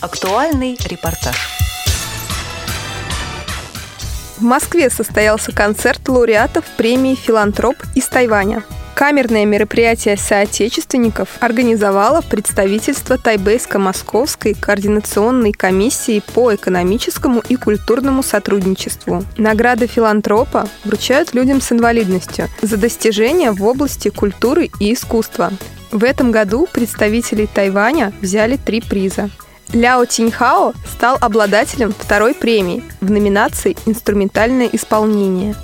Актуальный репортаж. В Москве состоялся концерт лауреатов премии «Филантроп» из Тайваня. Камерное мероприятие соотечественников организовало представительство Тайбейско-Московской координационной комиссии по экономическому и культурному сотрудничеству. Награды филантропа вручают людям с инвалидностью за достижения в области культуры и искусства. В этом году представители Тайваня взяли три приза. Ляо Тиньхао стал обладателем второй премии в номинации «Инструментальное исполнение».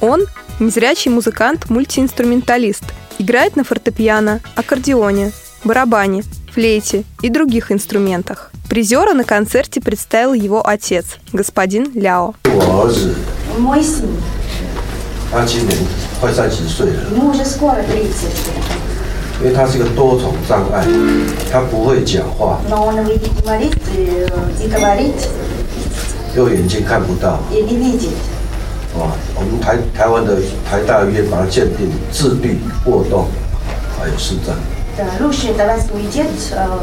Он – незрячий музыкант-мультиинструменталист, играет на фортепиано, аккордеоне, барабане, флейте и других инструментах. Призера на концерте представил его отец, господин Ляо. Мой сын. Ему уже скоро 30 лет. 因为他是个多重障碍，他不会讲话， Но он и говорит, э, и говорит, 右眼睛看不到。 и не видит. 啊，我们台台湾的台大医院把他鉴定自闭、过动，还有视障。 Да, Лучший тайваньский университет, э,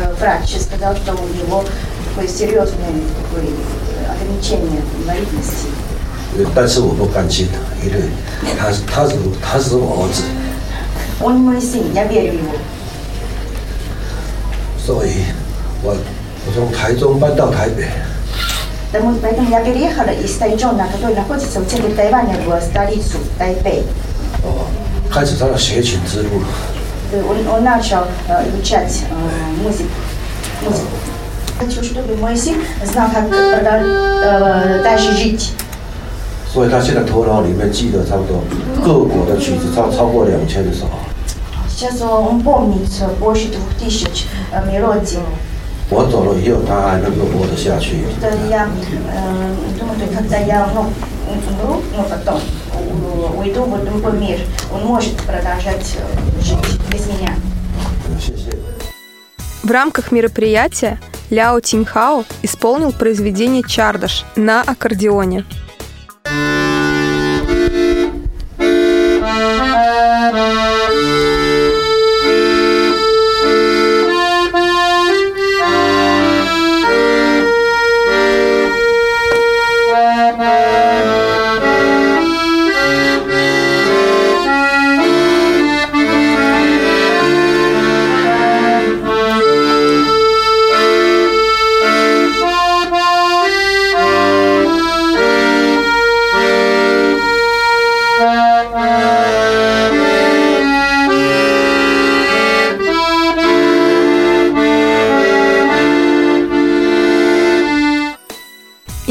э, врач сказал, что у него такое серьезное такое э, ограничение инвалидности. 呃但是我不甘心，因为他是他是他是我儿子， Он мой сын, я верю ему. 所以我我从台中搬到台北， Потому, поэтому я переехала из Тайчжона, который находится в центре Тайваня, в столицу Тайпей. 哦，开始他的学琴之路。 Э, Он, он начал э, изучать э, музыку. музыку. Хочу, чтобы мой сын знал, как продал- э, дальше жить. 所以他现在头脑里面记得差不多各国的曲子超超过两千首。 Сейчас он помнит э, больше двух тысяч э, мелодий. 我走了以后，他还能够活得下去。 Что я э, думаю, что когда я ну, умру, ну потом у- уйду в другой мир, он может продолжать э, жить без меня. 谢谢。 В рамках мероприятия Ляо Тиньхао исполнил произведение «Чардаш» на аккордеоне.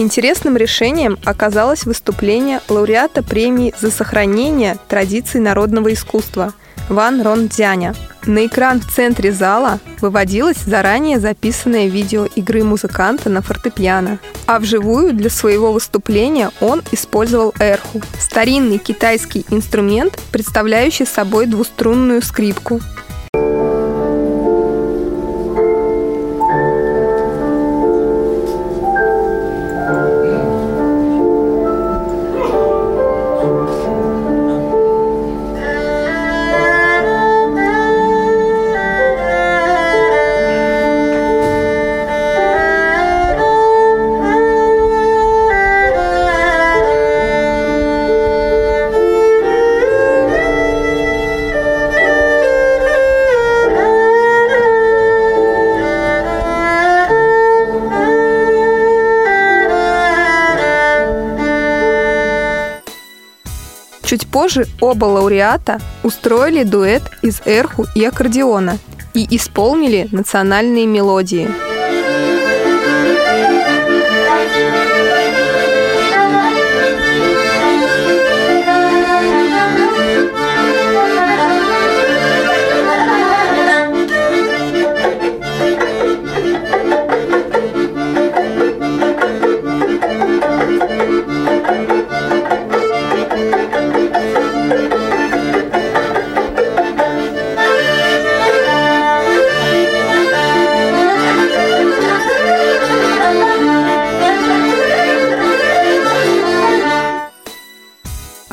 Интересным решением оказалось выступление лауреата премии за сохранение традиций народного искусства Ван Рон Дзяня. На экран в центре зала выводилось заранее записанное видео игры музыканта на фортепиано, а вживую для своего выступления он использовал эрху – старинный китайский инструмент, представляющий собой двуструнную скрипку. Чуть позже оба лауреата устроили дуэт из эрху и аккордеона и исполнили национальные мелодии.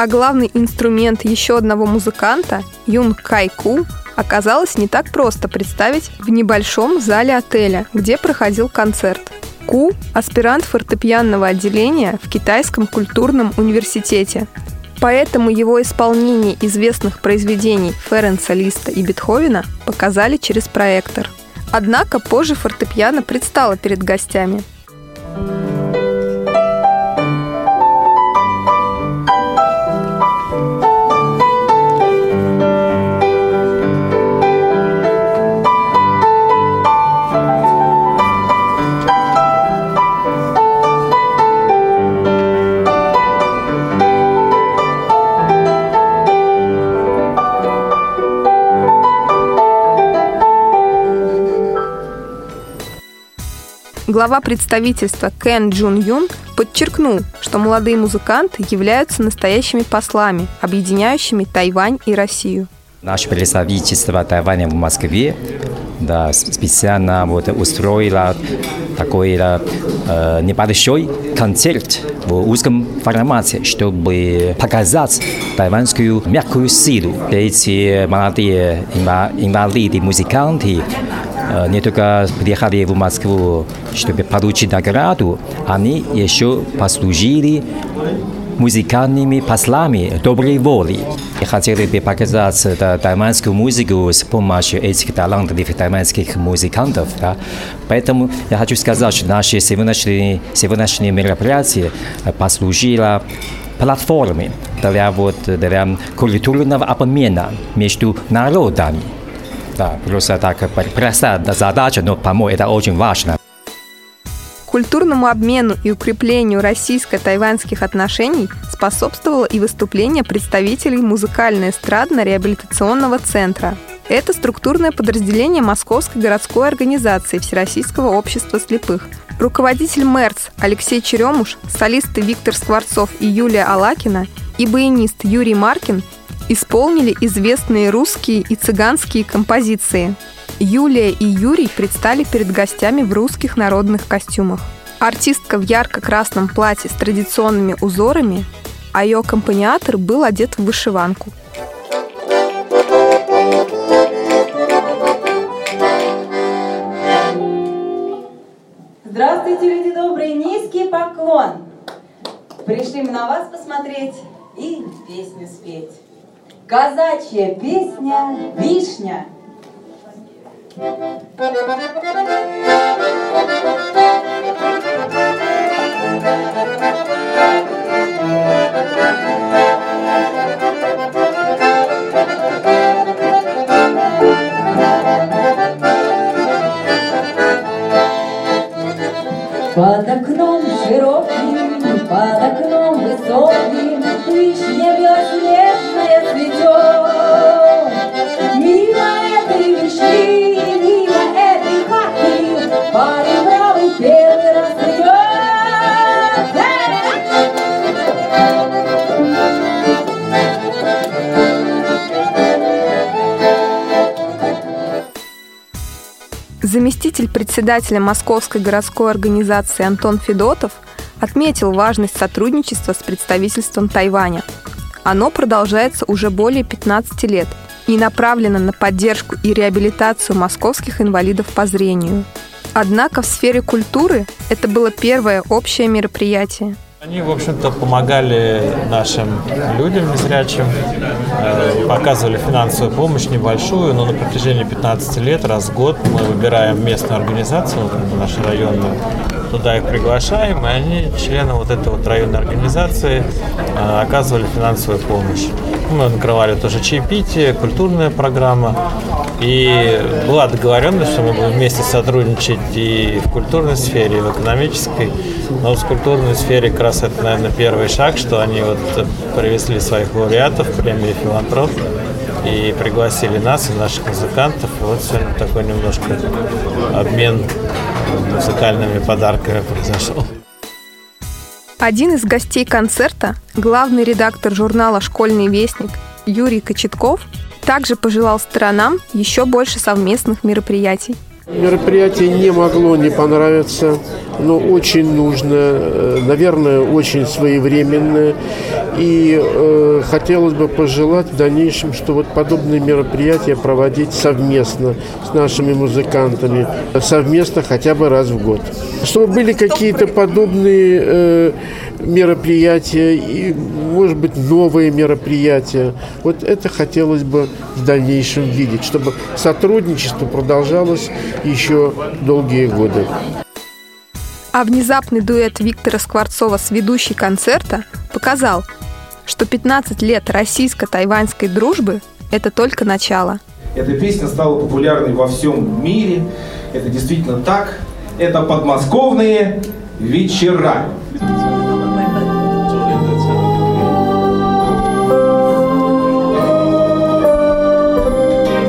А главный инструмент еще одного музыканта, Юн Кайку, оказалось не так просто представить в небольшом зале отеля, где проходил концерт. Ку – аспирант фортепианного отделения в Китайском культурном университете. Поэтому его исполнение известных произведений Ференца Листа и Бетховена показали через проектор. Однако позже фортепиано предстало перед гостями – глава представительства Кен Джун Юн подчеркнул, что молодые музыканты являются настоящими послами, объединяющими Тайвань и Россию. Наше представительство Тайваня в Москве да, специально вот устроило такой э, небольшой концерт в узком формате, чтобы показать тайванскую мягкую силу. Эти молодые инвалиды, музыканты Э, не только приехали в Москву, чтобы получить награду, они еще послужили музыкальными послами доброй воли. И хотели бы показать да, тайванскую музыку с помощью этих талантливых тайванских музыкантов. Да. Поэтому я хочу сказать, что наши сегодняшние, сегодняшние мероприятия послужило платформой для, вот, для культурного обмена между народами. Да, просто так простая задача, но, по-моему, это очень важно. Культурному обмену и укреплению российско-тайваньских отношений способствовало и выступление представителей музыкально-эстрадно-реабилитационного центра. Это структурное подразделение Московской городской организации Всероссийского общества слепых. Руководитель МЭРЦ Алексей Черемуш, солисты Виктор Скворцов и Юлия Алакина и баянист Юрий Маркин исполнили известные русские и цыганские композиции. Юлия и Юрий предстали перед гостями в русских народных костюмах. Артистка в ярко-красном платье с традиционными узорами, а ее аккомпаниатор был одет в вышиванку. Здравствуйте, люди добрые! Низкий поклон! Пришли мы на вас посмотреть и песню спеть. Казачья песня «Вишня». Под окном широким, Заместитель председателя Московской городской организации Антон Федотов отметил важность сотрудничества с представительством Тайваня. Оно продолжается уже более 15 лет и направлено на поддержку и реабилитацию московских инвалидов по зрению. Однако в сфере культуры это было первое общее мероприятие – они, в общем-то, помогали нашим людям незрячим, э, показывали финансовую помощь небольшую, но на протяжении 15 лет, раз в год мы выбираем местную организацию, нашу районную, туда их приглашаем, и они, члены вот этой вот районной организации, э, оказывали финансовую помощь. Мы накрывали тоже чаепитие, культурная программа. И была договоренность, что мы будем вместе сотрудничать и в культурной сфере, и в экономической. Но в культурной сфере как раз это, наверное, первый шаг, что они вот привезли своих лауреатов премии «Филантроп» и пригласили нас и наших музыкантов. И вот сегодня такой немножко обмен музыкальными подарками произошел. Один из гостей концерта, главный редактор журнала «Школьный вестник» Юрий Кочетков, также пожелал сторонам еще больше совместных мероприятий. Мероприятие не могло не понравиться, но очень нужно, э, наверное, очень своевременное. И э, хотелось бы пожелать в дальнейшем, что вот подобные мероприятия проводить совместно с нашими музыкантами, совместно хотя бы раз в год. Чтобы были какие-то подобные э, мероприятия и, может быть, новые мероприятия. Вот это хотелось бы в дальнейшем видеть, чтобы сотрудничество продолжалось еще долгие годы. А внезапный дуэт Виктора Скворцова с ведущей концерта показал, что 15 лет российско-тайваньской дружбы – это только начало. Эта песня стала популярной во всем мире. Это действительно так. Это подмосковные вечера.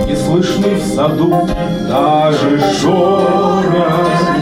И слышны в саду даже шорохи.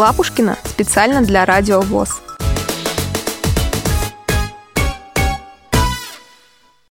Лапушкина специально для Радио ВОЗ.